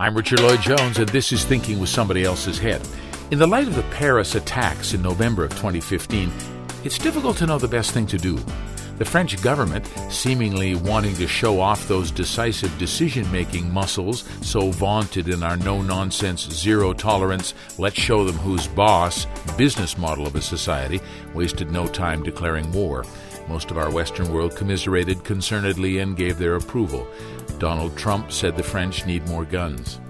I'm Richard Lloyd Jones, and this is Thinking with Somebody Else's Head. In the light of the Paris attacks in November of 2015, it's difficult to know the best thing to do. The French government, seemingly wanting to show off those decisive decision making muscles so vaunted in our no nonsense, zero tolerance, let's show them who's boss business model of a society, wasted no time declaring war. Most of our Western world commiserated concernedly and gave their approval. Donald Trump said the French need more guns.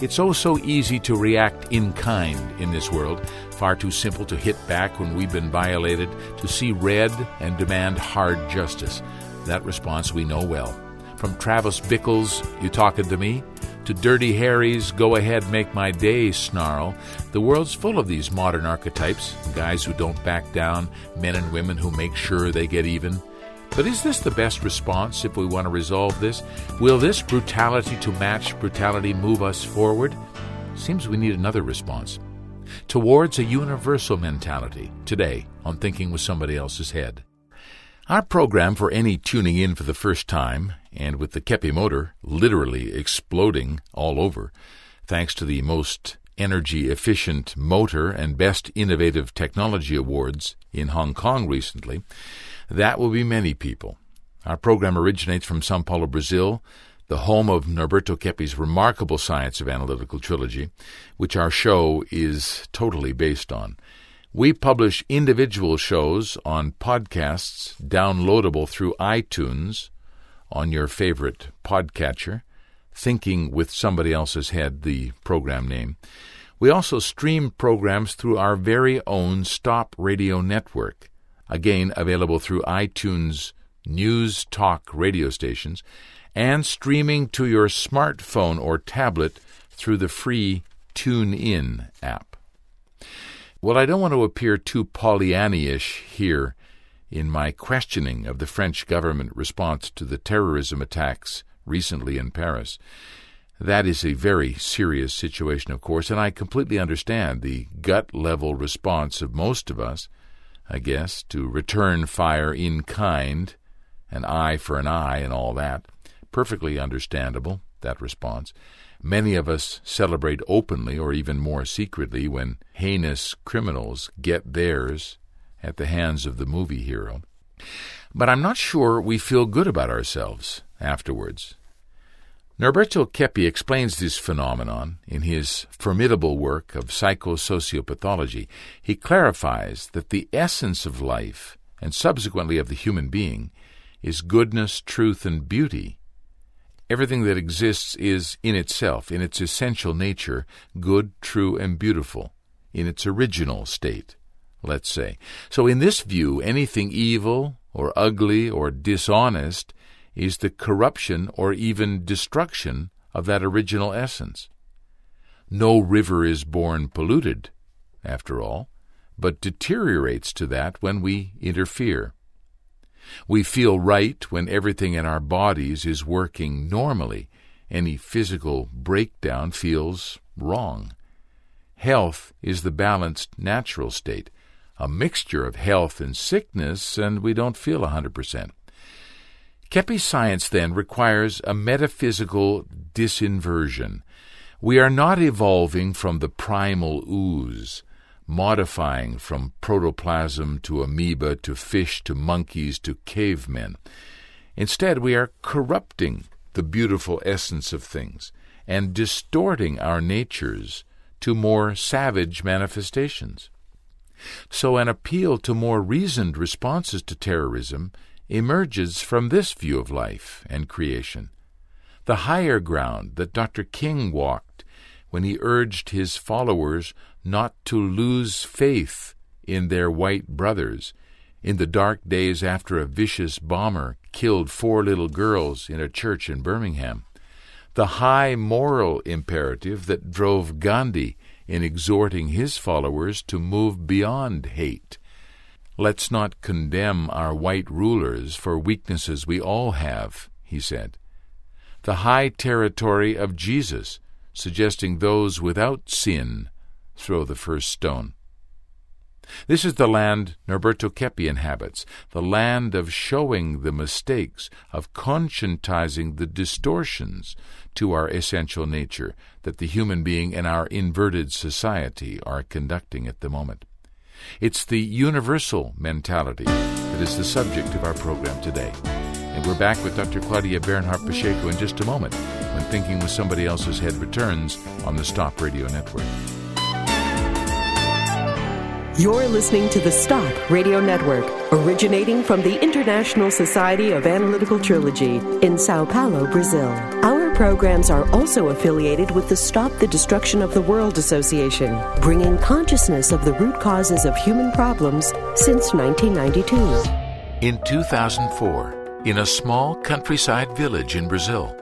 It's oh so easy to react in kind in this world, far too simple to hit back when we've been violated, to see red and demand hard justice. That response we know well. From Travis Bickle's You Talking to Me? to Dirty Harry's Go Ahead Make My Day snarl, the world's full of these modern archetypes guys who don't back down, men and women who make sure they get even. But is this the best response if we want to resolve this? Will this brutality to match brutality move us forward? Seems we need another response. Towards a universal mentality, today on Thinking with Somebody Else's Head. Our program for any tuning in for the first time, and with the Keppe motor literally exploding all over, thanks to the most energy efficient motor and best innovative technology awards in Hong Kong recently, that will be many people. Our program originates from Sao Paulo, Brazil, the home of Norberto Keppe's remarkable Science of Analytical trilogy, which our show is totally based on. We publish individual shows on podcasts downloadable through iTunes on your favorite podcatcher, Thinking with Somebody Else's Head, the program name. We also stream programs through our very own Stop Radio network again available through iTunes News Talk radio stations, and streaming to your smartphone or tablet through the free TuneIn app. Well, I don't want to appear too Pollyanny-ish here in my questioning of the French government response to the terrorism attacks recently in Paris. That is a very serious situation, of course, and I completely understand the gut level response of most of us I guess, to return fire in kind, an eye for an eye, and all that. Perfectly understandable, that response. Many of us celebrate openly or even more secretly when heinous criminals get theirs at the hands of the movie hero. But I'm not sure we feel good about ourselves afterwards. Norberto Keppe explains this phenomenon in his formidable work of psychosociopathology. He clarifies that the essence of life, and subsequently of the human being, is goodness, truth, and beauty. Everything that exists is, in itself, in its essential nature, good, true, and beautiful, in its original state, let's say. So, in this view, anything evil, or ugly, or dishonest is the corruption or even destruction of that original essence. No river is born polluted, after all, but deteriorates to that when we interfere. We feel right when everything in our bodies is working normally. Any physical breakdown feels wrong. Health is the balanced natural state, a mixture of health and sickness, and we don't feel a 100%. Keppe science, then, requires a metaphysical disinversion. We are not evolving from the primal ooze, modifying from protoplasm to amoeba to fish to monkeys to cavemen. Instead, we are corrupting the beautiful essence of things and distorting our natures to more savage manifestations. So, an appeal to more reasoned responses to terrorism emerges from this view of life and creation, the higher ground that Dr. King walked when he urged his followers not to lose faith in their white brothers in the dark days after a vicious bomber killed four little girls in a church in Birmingham, the high moral imperative that drove Gandhi in exhorting his followers to move beyond hate Let's not condemn our white rulers for weaknesses we all have, he said. The high territory of Jesus, suggesting those without sin throw the first stone. This is the land Norberto Keppe inhabits, the land of showing the mistakes, of conscientizing the distortions to our essential nature that the human being and our inverted society are conducting at the moment. It's the universal mentality that is the subject of our program today. And we're back with Dr. Claudia Bernhardt Pacheco in just a moment when Thinking with Somebody Else's Head returns on the Stop Radio Network. You're listening to the Stop Radio Network, originating from the International Society of Analytical Trilogy in Sao Paulo, Brazil. Our programs are also affiliated with the Stop the Destruction of the World Association, bringing consciousness of the root causes of human problems since 1992. In 2004, in a small countryside village in Brazil,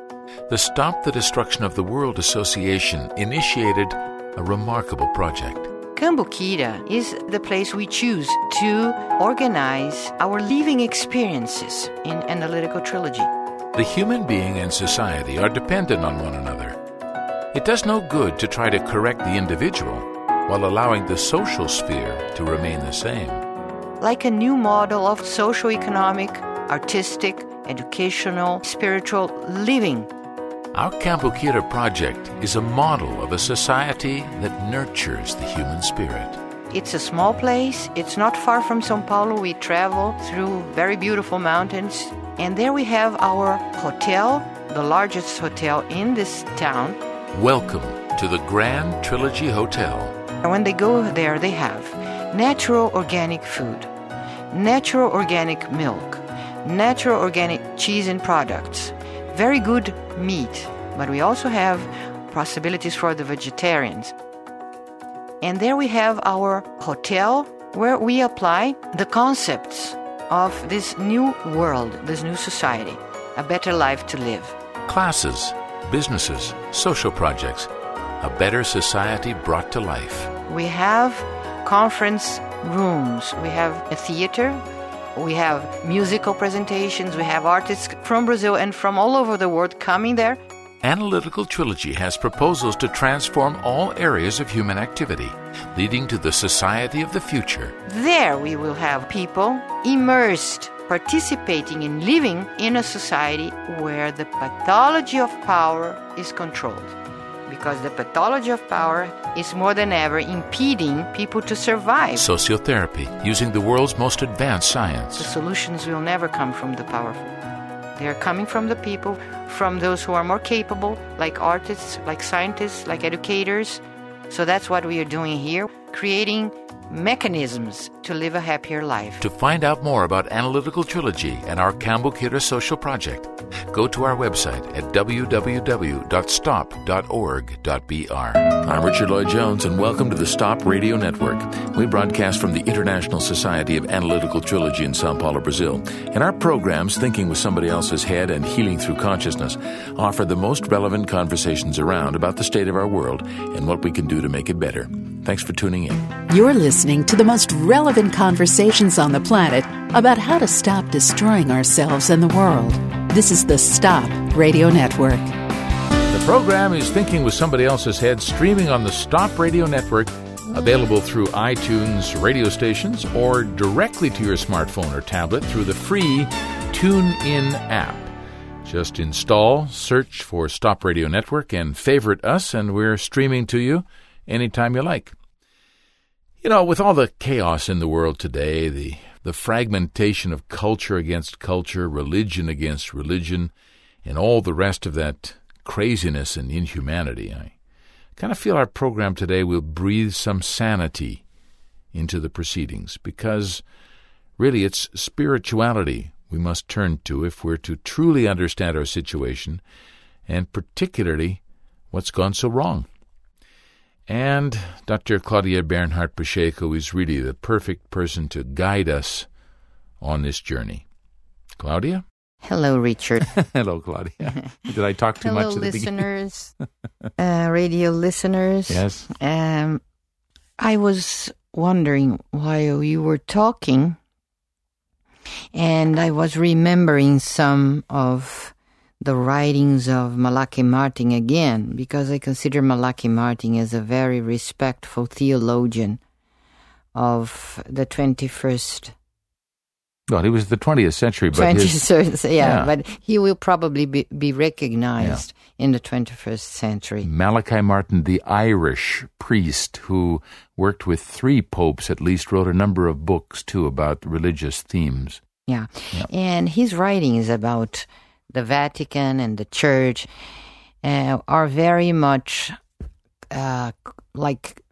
the Stop the Destruction of the World Association initiated a remarkable project. Cambuquira is the place we choose to organize our living experiences in analytical trilogy. The human being and society are dependent on one another. It does no good to try to correct the individual while allowing the social sphere to remain the same. Like a new model of socio-economic, artistic, educational, spiritual living our Cambuquira project is a model of a society that nurtures the human spirit. It's a small place. It's not far from Sao Paulo. We travel through very beautiful mountains. And there we have our hotel, the largest hotel in this town. Welcome to the Grand Trilogy Hotel. And when they go there, they have natural organic food, natural organic milk, natural organic cheese and products, very good meat, but we also have possibilities for the vegetarians. And there we have our hotel where we apply the concepts of this new world, this new society, a better life to live. Classes, businesses, social projects, a better society brought to life. We have conference rooms, we have a theater, we have musical presentations, we have artists from Brazil and from all over the world coming there. Analytical Trilogy has proposals to transform all areas of human activity, leading to the society of the future. There we will have people immersed, participating in living in a society where the pathology of power is controlled because the pathology of power is more than ever impeding people to survive. Sociotherapy, using the world's most advanced science. The solutions will never come from the powerful. They are coming from the people, from those who are more capable, like artists, like scientists, like educators. So that's what we are doing here, creating mechanisms to live a happier life. To find out more about Analytical Trilogy and our Cambuquira social project, go to our website at www.stop.org.br. I'm Richard Lloyd Jones, and welcome to the Stop Radio Network. We broadcast from the International Society of Analytical Trilogy in Sao Paulo, Brazil. And our programs, Thinking with Somebody Else's Head and Healing Through Consciousness, offer the most relevant conversations around about the state of our world and what we can do to make it better. Thanks for tuning in. You're listening to the most relevant conversations on the planet about how to stop destroying ourselves and the world. This is the Stop Radio Network. The program is Thinking with Somebody Else's Head, streaming on the Stop Radio Network, available through iTunes radio stations or directly to your smartphone or tablet through the free TuneIn app. Just install, search for Stop Radio Network, and favorite us, and we're streaming to you anytime you like. You know, with all the chaos in the world today, the, the fragmentation of culture against culture, religion against religion, and all the rest of that craziness and inhumanity, I kind of feel our program today will breathe some sanity into the proceedings because really it's spirituality we must turn to if we're to truly understand our situation and particularly what's gone so wrong. And Dr. Claudia Bernhardt Pacheco is really the perfect person to guide us on this journey. Claudia? Hello, Richard. Hello, Claudia. Did I talk too Hello, much at listeners, uh, radio listeners. Yes. Um, I was wondering while you were talking, and I was remembering some of the writings of Malachi Martin again, because I consider Malachi Martin as a very respectful theologian of the 21st Well, he was the 20th century, but 20th his, century, yeah, yeah. but he will probably be, be recognized in the 21st century. Malachi Martin, the Irish priest who worked with three popes at least, wrote a number of books too about religious themes. Yeah. And his writings about the Vatican and the Church uh, are very much uh, like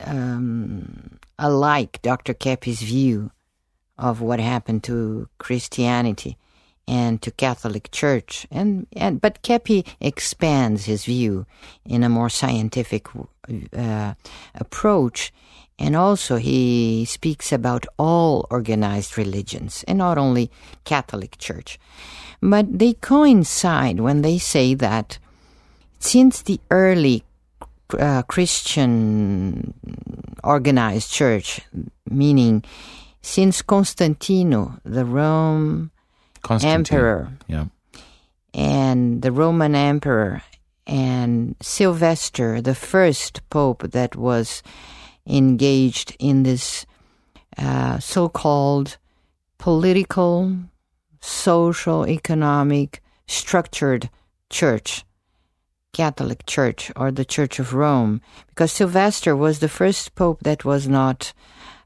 um, alike Dr. Keppe's view of what happened to Christianity and to Catholic Church. And, and but Kepi expands his view in a more scientific uh, approach. And also, he speaks about all organized religions and not only Catholic Church. But they coincide when they say that since the early uh, Christian organized church, meaning since Constantino, the Rome emperor, Yeah. and the Roman emperor, and Sylvester, the first pope that was engaged in this uh, so called political, social, economic, structured church. Catholic Church or the Church of Rome, because Sylvester was the first pope that was not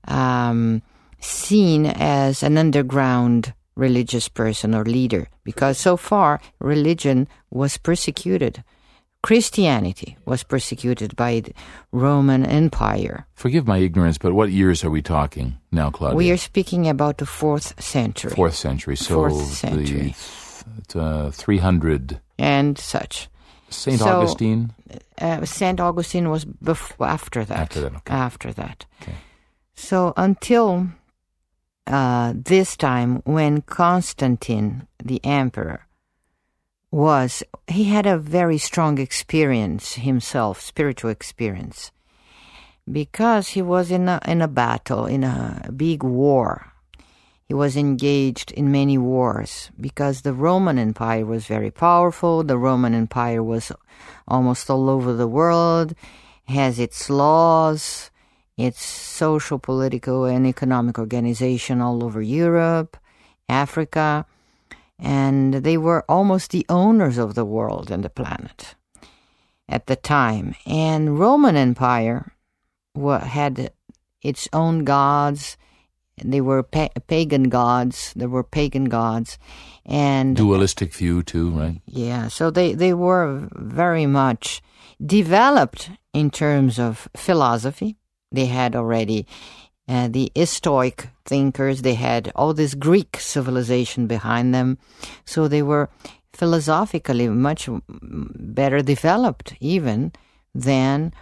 um, seen as an underground religious person or leader, because so far religion was persecuted. Christianity was persecuted by the Roman Empire. Forgive my ignorance, but what years are we talking now, Claudia? We are speaking about the fourth century Fourth century. So Fourth century. the uh, 300. and such. St. So- Augustine? Uh, Saint Augustine was bef- after that. After that, okay. After that. Okay. So until uh, this time, when Constantine, the emperor, was he had a very strong experience himself, spiritual experience, because he was in a in a battle, in a big war. He was engaged in many wars because the Roman Empire was very powerful. The Roman Empire was almost all over the world, has its laws, its social, political, and economic organization all over Europe, Africa, and they were almost the owners of the world and the planet at the time. And Roman Empire had its own gods. They were pa- pagan gods. There were pagan gods, and Dualistic view, too, right? yeah, so they, they were very much developed in terms of philosophy. They had already uh, the Stoic thinkers, they had all this Greek civilization behind them. So they were philosophically much better developed, even than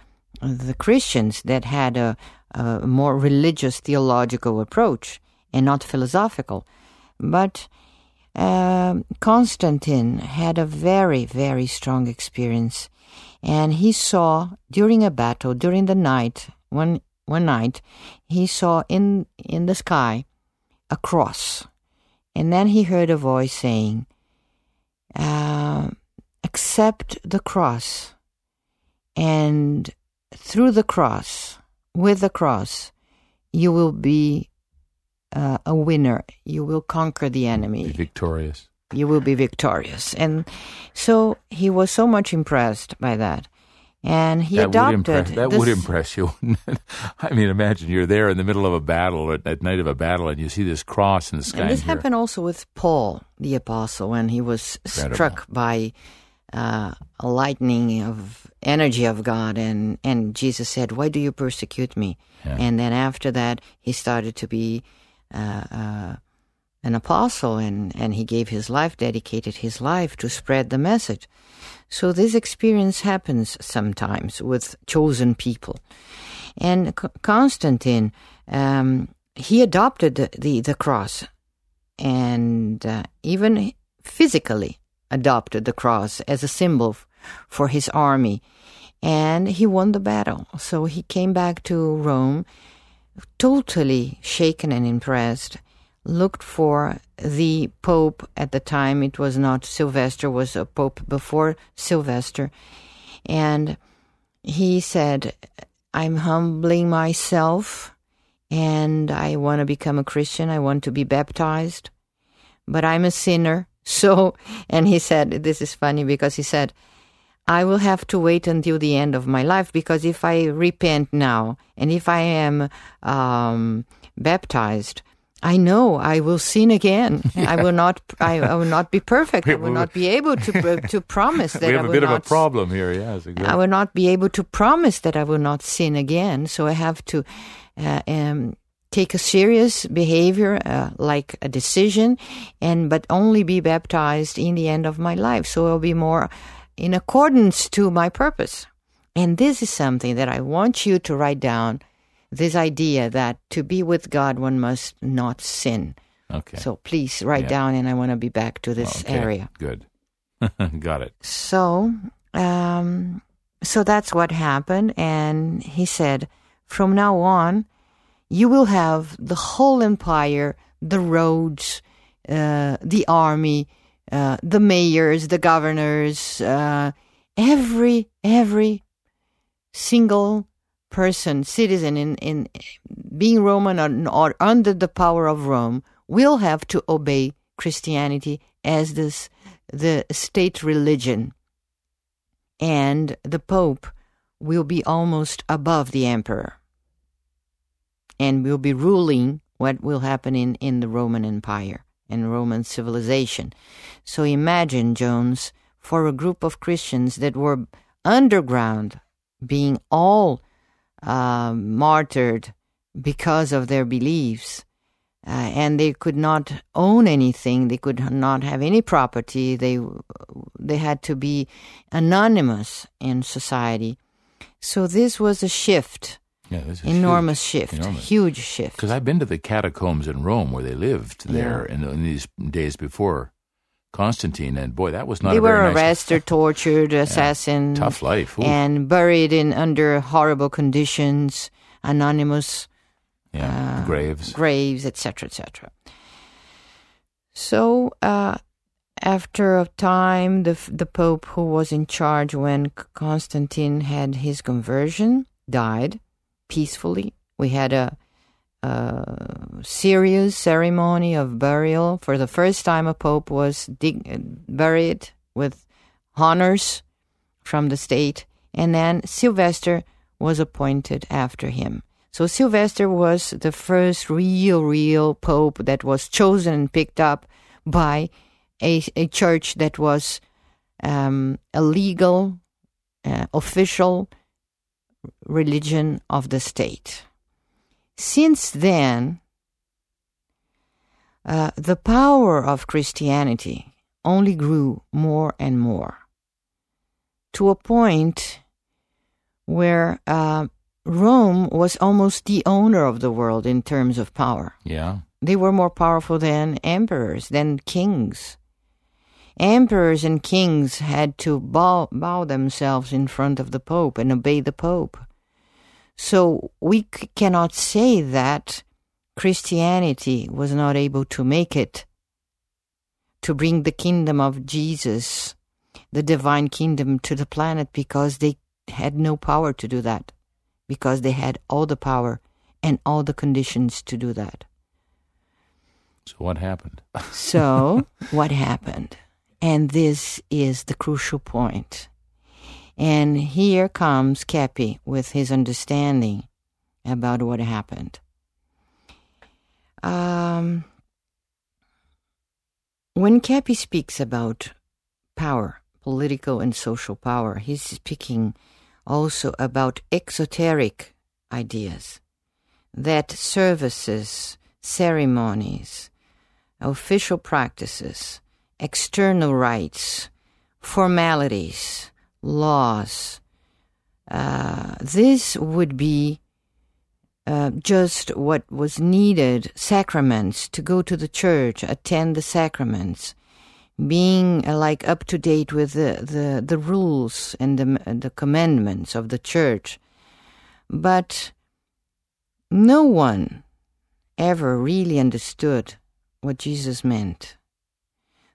the Christians that had a, a more religious theological approach and not philosophical. But um, Constantine had a very, very strong experience, and he saw during a battle, during the night, one one night, he saw in in the sky a cross, and then he heard a voice saying, uh, "Accept the cross, and through the cross, with the cross, you will be uh, a winner. You will conquer the Be enemy. victorious. You will be victorious. And so he was so much impressed by that. And he that would adopted impress. That this- would impress you. I mean, imagine you're there in the middle of a battle at, at night of a battle, and you see this cross in the sky. And this and happened also with Paul, the apostle, when he was Incredible. struck by uh, a lightning of energy of God, and and Jesus said, "Why do you persecute me?" Yeah. And then after that, he started to be uh, uh, an apostle, and and he gave his life, dedicated his life to spread the message. So this experience happens sometimes with chosen people. And Constantine, um, he adopted the, the, the cross and uh, even physically adopted the cross as a symbol for his army. And he won the battle. So he came back to Rome totally shaken and impressed, looked for the Pope at the time. It was not Sylvester, was a Pope before Sylvester. And he said, I'm humbling myself and I want to become a Christian. I want to be baptized, but I'm a sinner. So, and he said, this is funny because he said, I will have to wait until the end of my life because if I repent now and if I am um, baptized, I know I will sin again. Yeah. I will not. I, I, will not be perfect. I will not be able to to promise that. We have I a bit not, of a problem here. Yes, exactly. I will not be able to promise that I will not sin again. So I have to uh, um, take a serious behavior, uh, like a decision, and but only be baptized in the end of my life. So it'll be more in accordance to my purpose. And this is something that I want you to write down this idea that to be with God, one must not sin. Okay. So please write yeah. down, and I want to be back to this okay. area. Good. Got it. So, um, so that's what happened. And he said, from now on, you will have the whole empire, the roads, uh, the army, uh, the mayors, the governors, uh, every every single person, citizen in, in being Roman or, or under the power of Rome will have to obey Christianity as this the state religion. And the Pope will be almost above the emperor and will be ruling what will happen in, in the Roman Empire and Roman civilization. So imagine, Jones, for a group of Christians that were underground, being all uh, martyred because of their beliefs. Uh, and they could not own anything. They could not have any property. They they had to be anonymous in society. So this was a shift, yeah, enormous huge, shift, enormous. huge shift. Because I've been to the catacombs in Rome where they lived there yeah. in, in, these days before Constantine, and boy, that was not. They were nice arrested, tortured, assassinated, yeah, tough life, Ooh. and buried in under horrible conditions, anonymous yeah, uh, graves, graves, etc., etc. So, uh, after a time, the the Pope who was in charge when Constantine had his conversion died peacefully. We had a uh, serious ceremony of burial. For the first time, a pope was dig- buried with honors from the state, and then Sylvester was appointed after him. So Sylvester was the first real, real pope that was chosen and picked up by a, a church that was um, a legal, uh, official religion of the state. Since then, uh, the power of Christianity only grew more and more to a point where uh, Rome was almost the owner of the world in terms of power. Yeah. They were more powerful than emperors, than kings. Emperors and kings had to bow, bow themselves in front of the Pope and obey the Pope. So we c- cannot say that Christianity was not able to make it to bring the kingdom of Jesus, the divine kingdom, to the planet because they had no power to do that, because they had all the power and all the conditions to do that. So, what happened? so, what happened? And this is the crucial point. And here comes Keppe with his understanding about what happened. Um, when Keppe speaks about power, political and social power, he's speaking also about exoteric ideas that services, ceremonies, official practices, external rites, formalities, laws. Uh, this would be uh, just what was needed sacraments to go to the church, attend the sacraments, being uh, like up to date with the, the, the rules and the, the commandments of the church. But no one ever really understood what Jesus meant.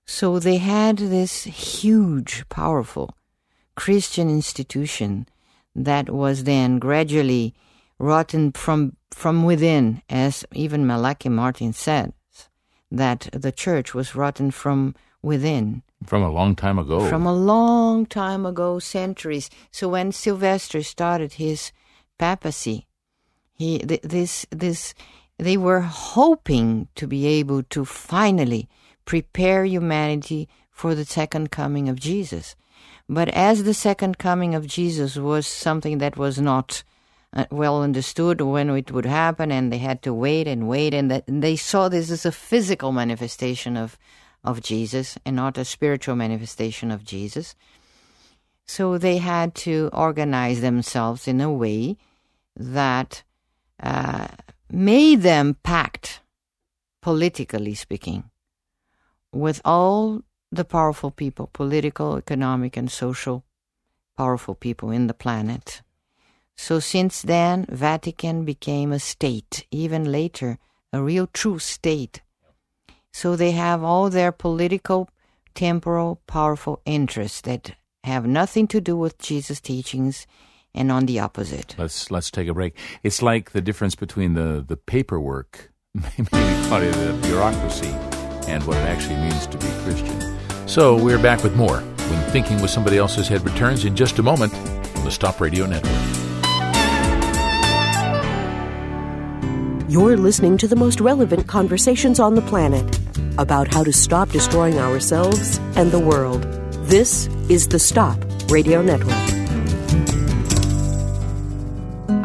So they had this huge, powerful Christian institution that was then gradually rotten from from within, as even Malachi Martin says, that the church was rotten from within. From a long time ago. From a long time ago, centuries. So when Sylvester started his papacy, he th- this this they were hoping to be able to finally prepare humanity for the second coming of Jesus. But as the second coming of Jesus was something that was not uh, well understood when it would happen, and they had to wait and wait, and, that, they saw this as a physical manifestation of of Jesus and not a spiritual manifestation of Jesus. So they had to organize themselves in a way that uh, made them pact, politically speaking, with all the powerful people, political, economic, and social powerful people in the planet. So since then, Vatican became a state, even later, a real true state. So they have all their political, temporal, powerful interests that have nothing to do with Jesus' teachings and on the opposite. Let's let's take a break. It's like the difference between the the paperwork, maybe probably the bureaucracy, and what it actually means to be Christian. So we're back with more when thinking with somebody else's head returns in just a moment on the Stop Radio Network. You're listening to the most relevant conversations on the planet about how to stop destroying ourselves and the world. This is the Stop Radio Network.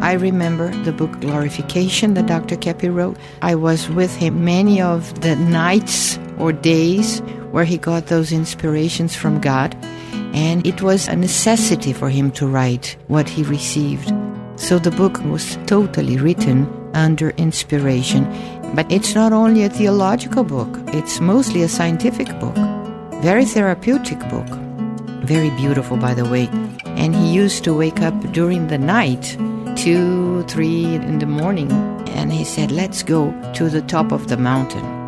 I remember the book Glorification that Dr. Keppe wrote. I was with him many of the nights or days where he got those inspirations from God, and it was a necessity for him to write what he received. So the book was totally written under inspiration. But it's not only a theological book, it's mostly a scientific book. Very therapeutic book. Very beautiful, by the way. And he used to wake up during the night, two, three in the morning, and he said, Let's go to the top of the mountain.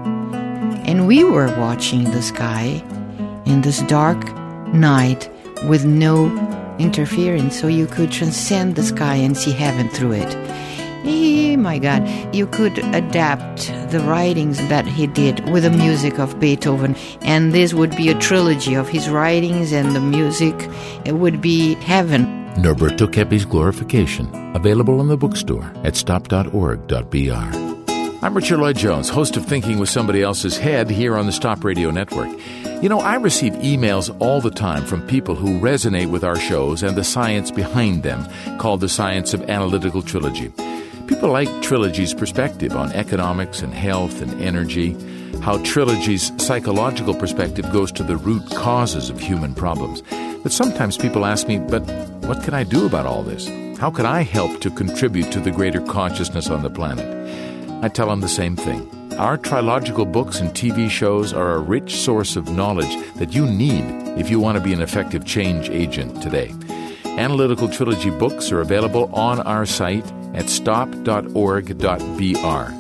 And we were watching the sky in this dark night with no interference, so you could transcend the sky and see heaven through it. Oh my God, you could adapt the writings that he did with the music of Beethoven, and this would be a trilogy of his writings and the music. It would be heaven. Norberto Keppe's Glorification, available in the bookstore at stop.org.br. I'm Richard Lloyd Jones, host of Thinking with Somebody Else's Head here on the Stop Radio Network. You know, I receive emails all the time from people who resonate with our shows and the science behind them, called the Science of Analytical Trilogy. People like Trilogy's perspective on economics and health and energy, how Trilogy's psychological perspective goes to the root causes of human problems. But sometimes people ask me, but what can I do about all this? How can I help to contribute to the greater consciousness on the planet? I tell them the same thing. Our trilogical books and TV shows are a rich source of knowledge that you need if you want to be an effective change agent today. Analytical Trilogy books are available on our site at stop.org.br.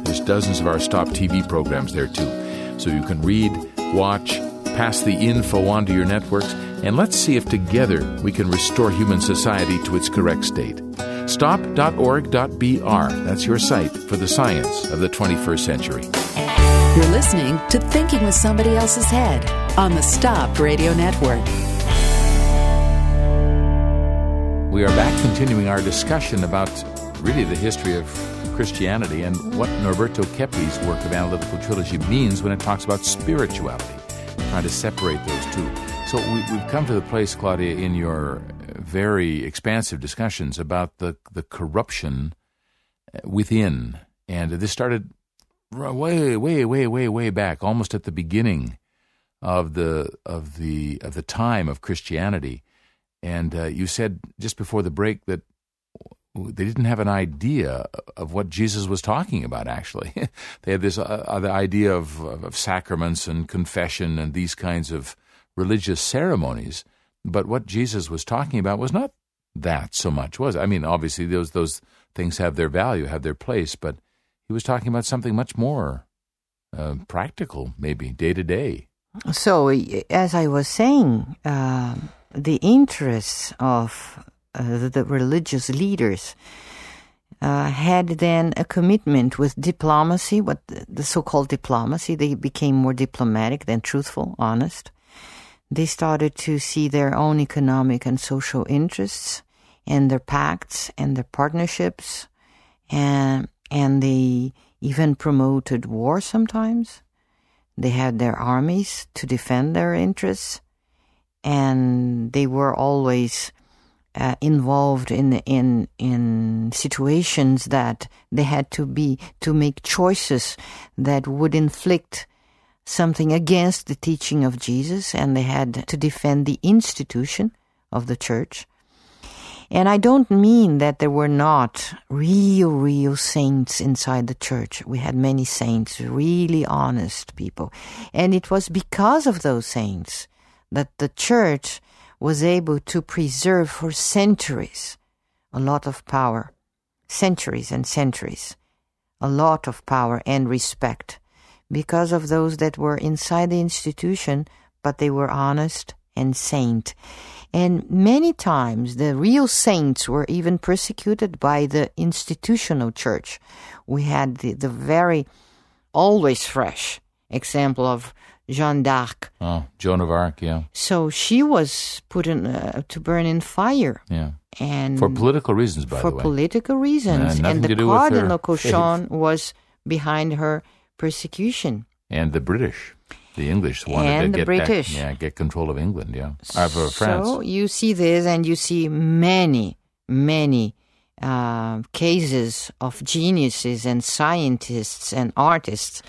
There's dozens of our Stop TV programs there too. So you can read, watch, pass the info on to your networks, and let's see if together we can restore human society to its correct state. Stop.org.br. That's your site for the science of the 21st century. You're listening to Thinking with Somebody Else's Head on the Stop Radio Network. We are back continuing our discussion about really the history of Christianity and what Norberto Keppe's work of Analytical Trilogy means when it talks about spirituality, trying to separate those two. So we, have come to the place, Claudia, in your very expansive discussions about the the corruption within, and this started way, way, way, way, way back, almost at the beginning of the of the of the time of Christianity. And uh, you said just before the break that they didn't have an idea of what Jesus was talking about. Actually, they had this uh, other idea of, of sacraments and confession and these kinds of religious ceremonies. But what Jesus was talking about was not that so much, was it? I mean, obviously those those things have their value, have their place, but he was talking about something much more uh, practical, maybe day to day. So, as I was saying, uh, the interests of uh, the religious leaders uh, had then a commitment with diplomacy, what the, so-called diplomacy. They became more diplomatic than truthful, honest. They started to see their own economic and social interests and their pacts and their partnerships, and and they even promoted war sometimes. They had their armies to defend their interests, and they were always uh, involved in in in situations that they had to be to make choices that would inflict something against the teaching of Jesus, and they had to defend the institution of the church. And I don't mean that there were not real, real saints inside the church. We had many saints, really honest people. And it was because of those saints that the church was able to preserve for centuries a lot of power. Centuries and centuries. A lot of power and respect because of those that were inside the institution, but they were honest and saint. And many times the real saints were even persecuted by the institutional church. We had the, the very always fresh example of Jeanne d'Arc. Oh, Joan of Arc, yeah. So she was put in uh, to burn in fire. Yeah. And for political reasons, by the way. For political reasons, and to the do with her Cardinal. Cauchon was behind her persecution. and the British, the English wanted And to the get back- British. yeah, get control of England, yeah, uh, for France. So you see this, and you see many, many uh, cases of geniuses and scientists and artists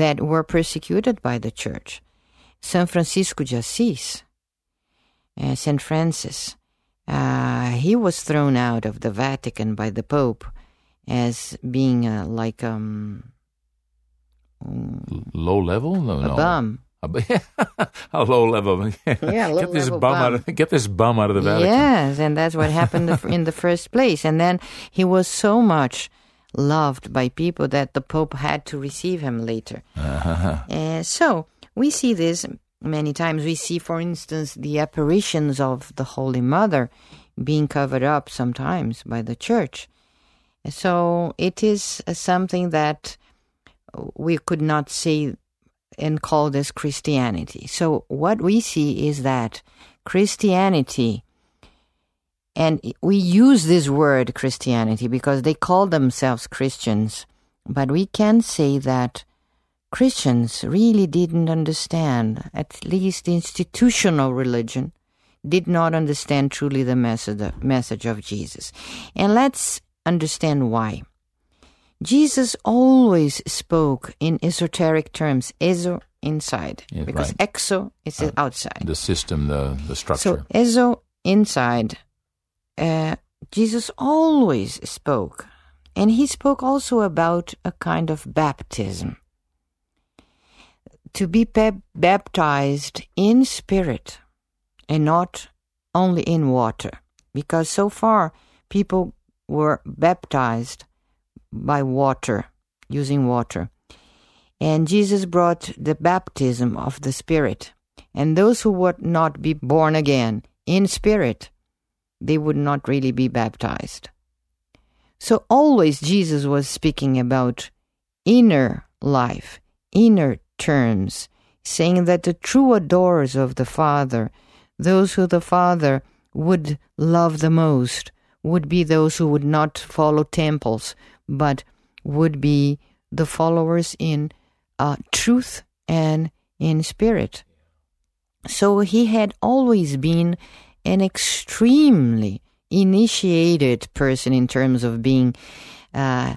that were persecuted by the church. San Francisco de Assis, uh, Saint Francis, uh, he was thrown out of the Vatican by the Pope as being uh, like um, low level, no, a no, bum. A, low level. Yeah, low get this level bum, out bum. of get this bum out of the Vatican. Yes, and that's what happened in the first place. And then he was so much loved by people that the Pope had to receive him later. Uh, so we see this many times. We see, for instance, the apparitions of the Holy Mother being covered up sometimes by the Church. So it is something that we could not see and call this Christianity. So what we see is that Christianity, and we use this word Christianity because they call themselves Christians, but we can say that Christians really didn't understand, at least institutional religion, did not understand truly the message, message of Jesus. And let's understand why. Jesus always spoke in esoteric terms, eso inside, Yeah, because right. exo is outside. The system, the the structure. So eso inside, uh, Jesus always spoke, and he spoke also about a kind of baptism. To be bap- baptized in spirit and not only in water, because so far people were baptized by water, using water. And Jesus brought the baptism of the Spirit. And those who would not be born again in spirit, they would not really be baptized. So always Jesus was speaking about inner life, inner terms, saying that the true adorers of the Father, those who the Father would love the most, would be those who would not follow temples, but would be the followers in uh, truth and in spirit. So he had always been an extremely initiated person in terms of being uh,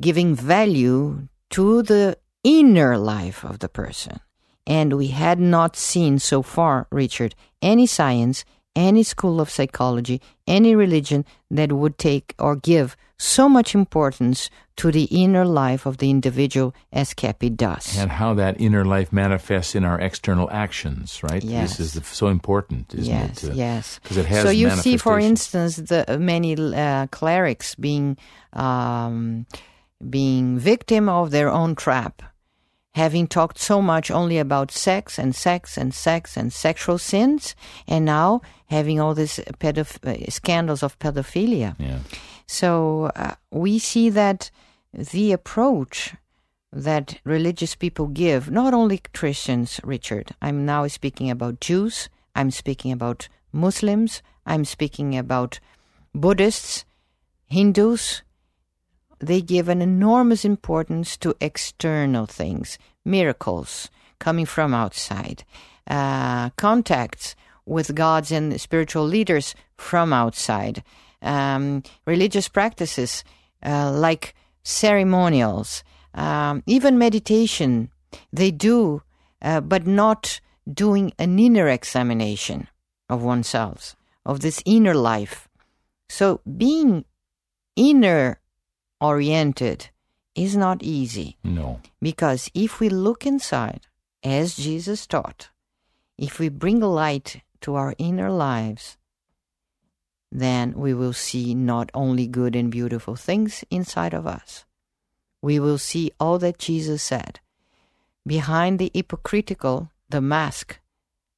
giving value to the inner life of the person. And we had not seen so far, Richard, any science, any school of psychology, any religion that would take or give so much importance to the inner life of the individual as Keppe does. and how that inner life manifests in our external actions, right? Yes. This is the, so important, isn't yes, it? yes. Because it has so you see, for instance, the uh, many uh, clerics being um, being victim of their own trap, having talked so much only about sex and sex and sex and sexual sins, and now having all these pedoph- uh, scandals of pedophilia. Yeah. So uh, we see that the approach that religious people give, not only Christians, Richard, I'm now speaking about Jews, I'm speaking about Muslims, I'm speaking about Buddhists, Hindus, they give an enormous importance to external things, miracles coming from outside, uh, contacts with gods and spiritual leaders from outside, um, religious practices uh, like ceremonials, um, even meditation. They do, uh, but not doing an inner examination of oneself, of this inner life. So being inner oriented is not easy. No. Because if we look inside, as Jesus taught, if we bring light to our inner lives, then we will see not only good and beautiful things inside of us, we will see all that Jesus said. Behind the hypocritical, the mask,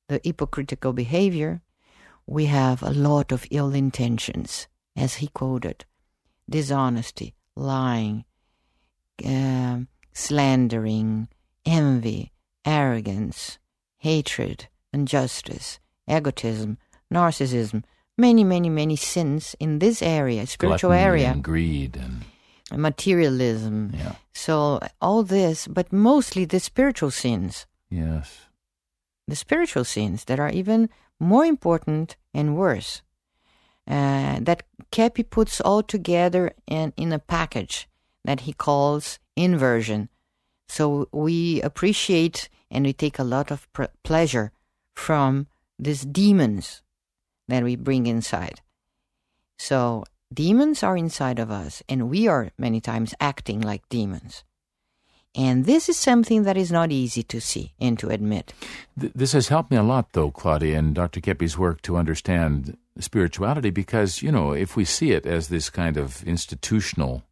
the hypocritical behavior, we have a lot of ill intentions, as he quoted dishonesty, lying, uh, slandering, envy, arrogance, hatred, injustice, egotism, narcissism, many, many, many sins in this area, spiritual Gluttony area, and greed and materialism. yeah. So all this, but mostly the spiritual sins, Yes. the spiritual sins that are even more important and worse. Uh, that Keppe puts all together in, in a package that he calls inversion. So we appreciate and we take a lot of pr- pleasure from these demons that we bring inside. So demons are inside of us, and we are many times acting like demons. And this is something that is not easy to see and to admit. Th- this has helped me a lot, though, Claudia, and Dr. Keppe's work to understand spirituality because, you know, if we see it as this kind of institutional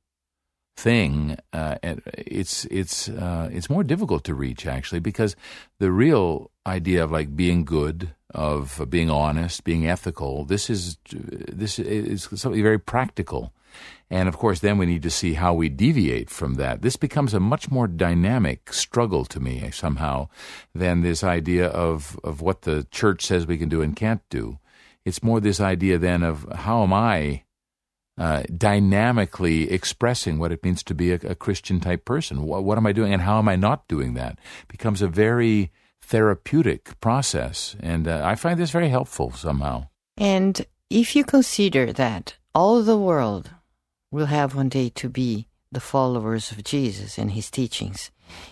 thing, uh, it's it's uh, it's more difficult to reach actually because the real idea of like being good, of being honest, being ethical. This is this is something very practical, and of course, then we need to see how we deviate from that. This becomes a much more dynamic struggle to me somehow than this idea of of what the church says we can do and can't do. It's more this idea then of how am I uh, dynamically expressing what it means to be a, a Christian type person. What, what, am I doing and how am I not doing that? Becomes a very therapeutic process. And uh, I find this very helpful somehow. And if you consider that all the world will have one day to be the followers of Jesus and his teachings,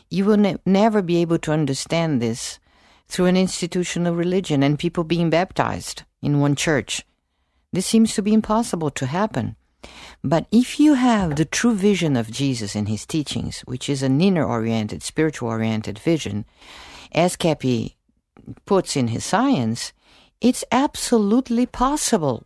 you will ne- never be able to understand this through an institutional religion and people being baptized in one church. This seems to be impossible to happen. But if you have the true vision of Jesus and his teachings, which is an inner oriented, spiritual oriented vision, as Keppe puts in his science, it's absolutely possible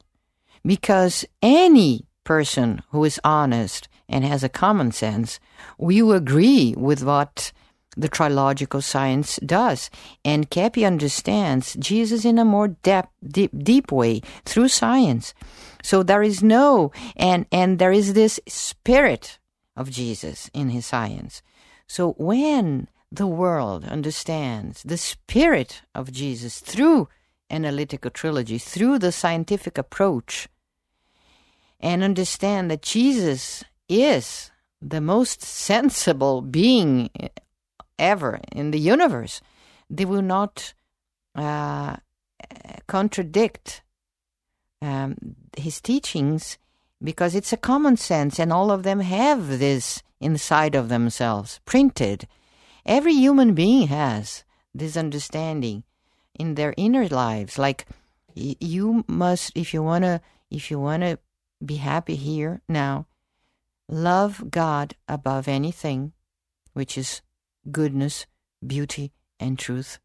because any person who is honest and has a common sense will agree with what the trilogical science does. And Keppe understands Jesus in a more deep, deep way through science. So there is no, and, and there is this spirit of Jesus in his science. So when the world understands the spirit of Jesus through analytical trilogy, through the scientific approach, and understand that Jesus is the most sensible being ever in the universe, they will not uh, contradict um, his teachings because it's a common sense, and all of them have this inside of themselves, printed. Every human being has this understanding in their inner lives. Like you must, if you wanna, if you wanna be happy here now, love God above anything, which is goodness, beauty, and truth.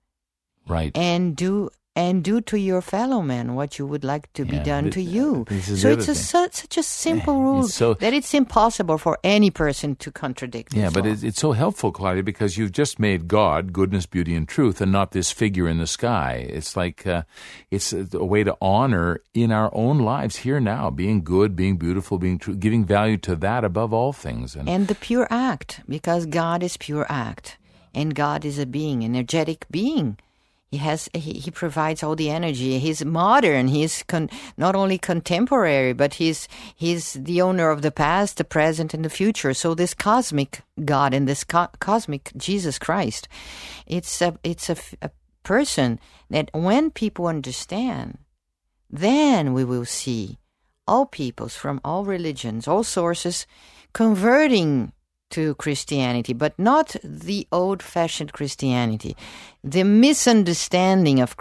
Right. And do and do to your fellow man what you would like to be Yeah, done to you. this So it's a, su- such a simple rule so- that it's impossible for any person to contradict. Yeah, but it's, it's so helpful, Claudia, because you've just made God goodness, beauty, and truth, and not this figure in the sky. It's like uh, it's a, a way to honor in our own lives here now, being good, being beautiful, being true, giving value to that above all things. And, and the pure act, because God is pure act, and God is a being, energetic being. He has he, he provides all the energy. He's modern. He's con- not only contemporary, but he's he's the owner of the past, the present, and the future. So this cosmic God and this co- cosmic Jesus Christ, it's a it's a, a person that when people understand, then we will see all peoples from all religions, all sources converting to Christianity, but not the old fashioned Christianity, the misunderstanding of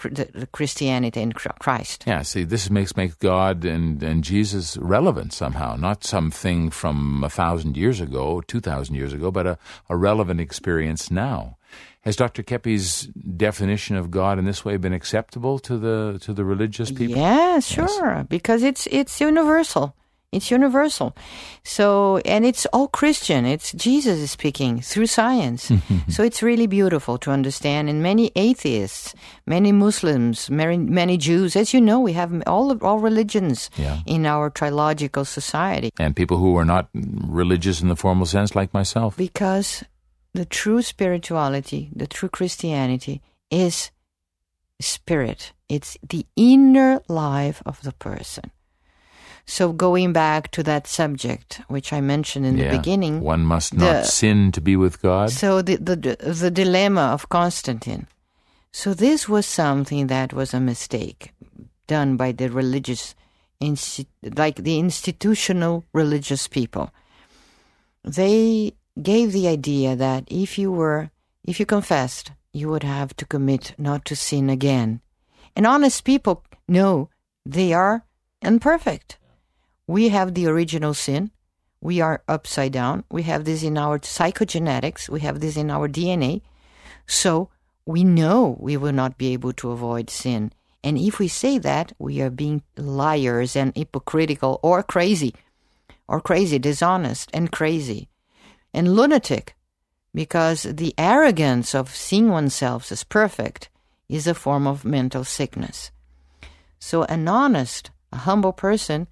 Christianity and Christ. yeah, see, this makes makes God and, and Jesus relevant somehow, not something from a thousand years ago, two thousand years ago, but a, a relevant experience now. Has Dr. Keppe's definition of God in this way been acceptable to the to the religious people? Yeah, sure, because it's it's universal. It's universal. So, and it's all Christian. It's Jesus is speaking through science. so it's really beautiful to understand. And many atheists, many Muslims, many, many Jews, as you know, we have all of, all religions Yeah. in our trilogical society and people who are not religious in the formal sense, like myself. because the true spirituality, the true Christianity is spirit. It's the inner life of the person. So going back to that subject, which I mentioned in Yeah. the beginning, one must not the- sin to be with God. so the, the the dilemma of Constantine. So this was something that was a mistake done by the religious, like the institutional religious people. They gave the idea that if you were, if you confessed, you would have to commit not to sin again. And honest people know they are imperfect. We have the original sin. We are upside down. We have this in our psychogenetics. We have this in our DNA. So we know we will not be able to avoid sin. And if we say that, we are being liars and hypocritical or crazy, or crazy, dishonest and crazy, and lunatic, because the arrogance of seeing oneself as perfect is a form of mental sickness. So an honest, a humble person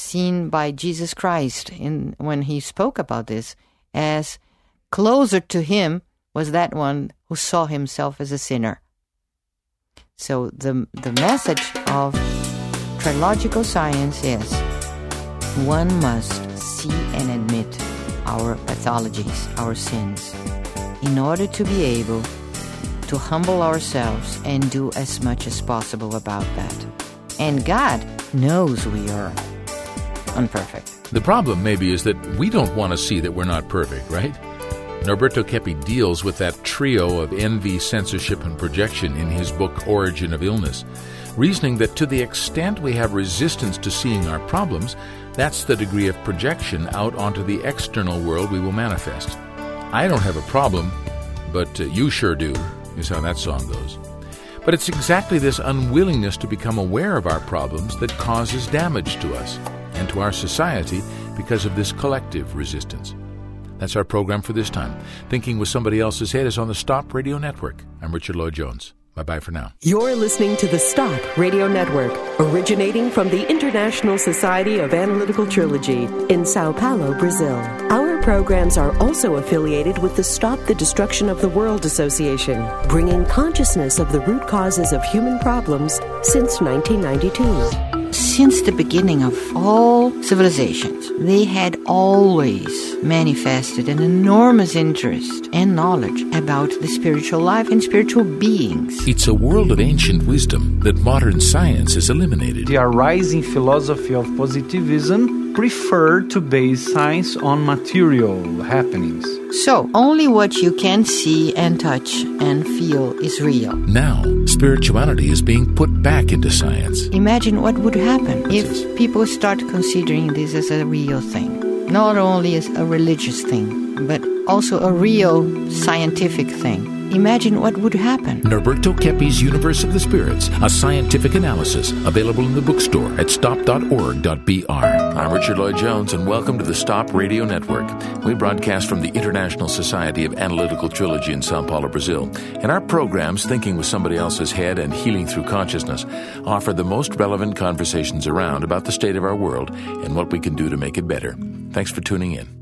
seen by Jesus Christ in when he spoke about this as closer to him was that one who saw himself as a sinner. So the the message of trilogical science is one must see and admit our pathologies, our sins, in order to be able to humble ourselves and do as much as possible about that. And God knows we are unperfect. The problem, maybe, is that we don't want to see that we're not perfect, right? Norberto Keppe deals with that trio of envy, censorship, and projection in his book Origin of Illness, reasoning that to the extent we have resistance to seeing our problems, that's the degree of projection out onto the external world we will manifest. I don't have a problem, but uh, you sure do, is how that song goes. But it's exactly this unwillingness to become aware of our problems that causes damage to us and to our society because of this collective resistance. That's our program for this time. Thinking with Somebody Else's Head is on the Stop Radio Network. I'm Richard Lloyd Jones. Bye bye for now. You're listening to the Stop Radio Network, originating from the International Society of Analytical Trilogy in Sao Paulo, Brazil. Our programs are also affiliated with the Stop the Destruction of the World Association, bringing consciousness of the root causes of human problems since 1992. Since the beginning of all civilizations, they had always manifested an enormous interest and knowledge about the spiritual life and spiritual beings. It's a world of ancient wisdom that modern science has eliminated. The arising philosophy of positivism preferred to base science on material happenings. So, only what you can see and touch and feel is real. Now, spirituality is being put back into science. Imagine what would happen if people start considering this as a real thing. Not only as a religious thing, but also a real scientific thing. Imagine what would happen. Norberto Keppe's Universe of the Spirits, a scientific analysis, available in the bookstore at stop.org.br. I'm Richard Lloyd Jones, and welcome to the Stop Radio Network. We broadcast from the International Society of Analytical Trilogy in Sao Paulo, Brazil. And our programs, Thinking with Somebody Else's Head and Healing Through Consciousness, offer the most relevant conversations around about the state of our world and what we can do to make it better. Thanks for tuning in.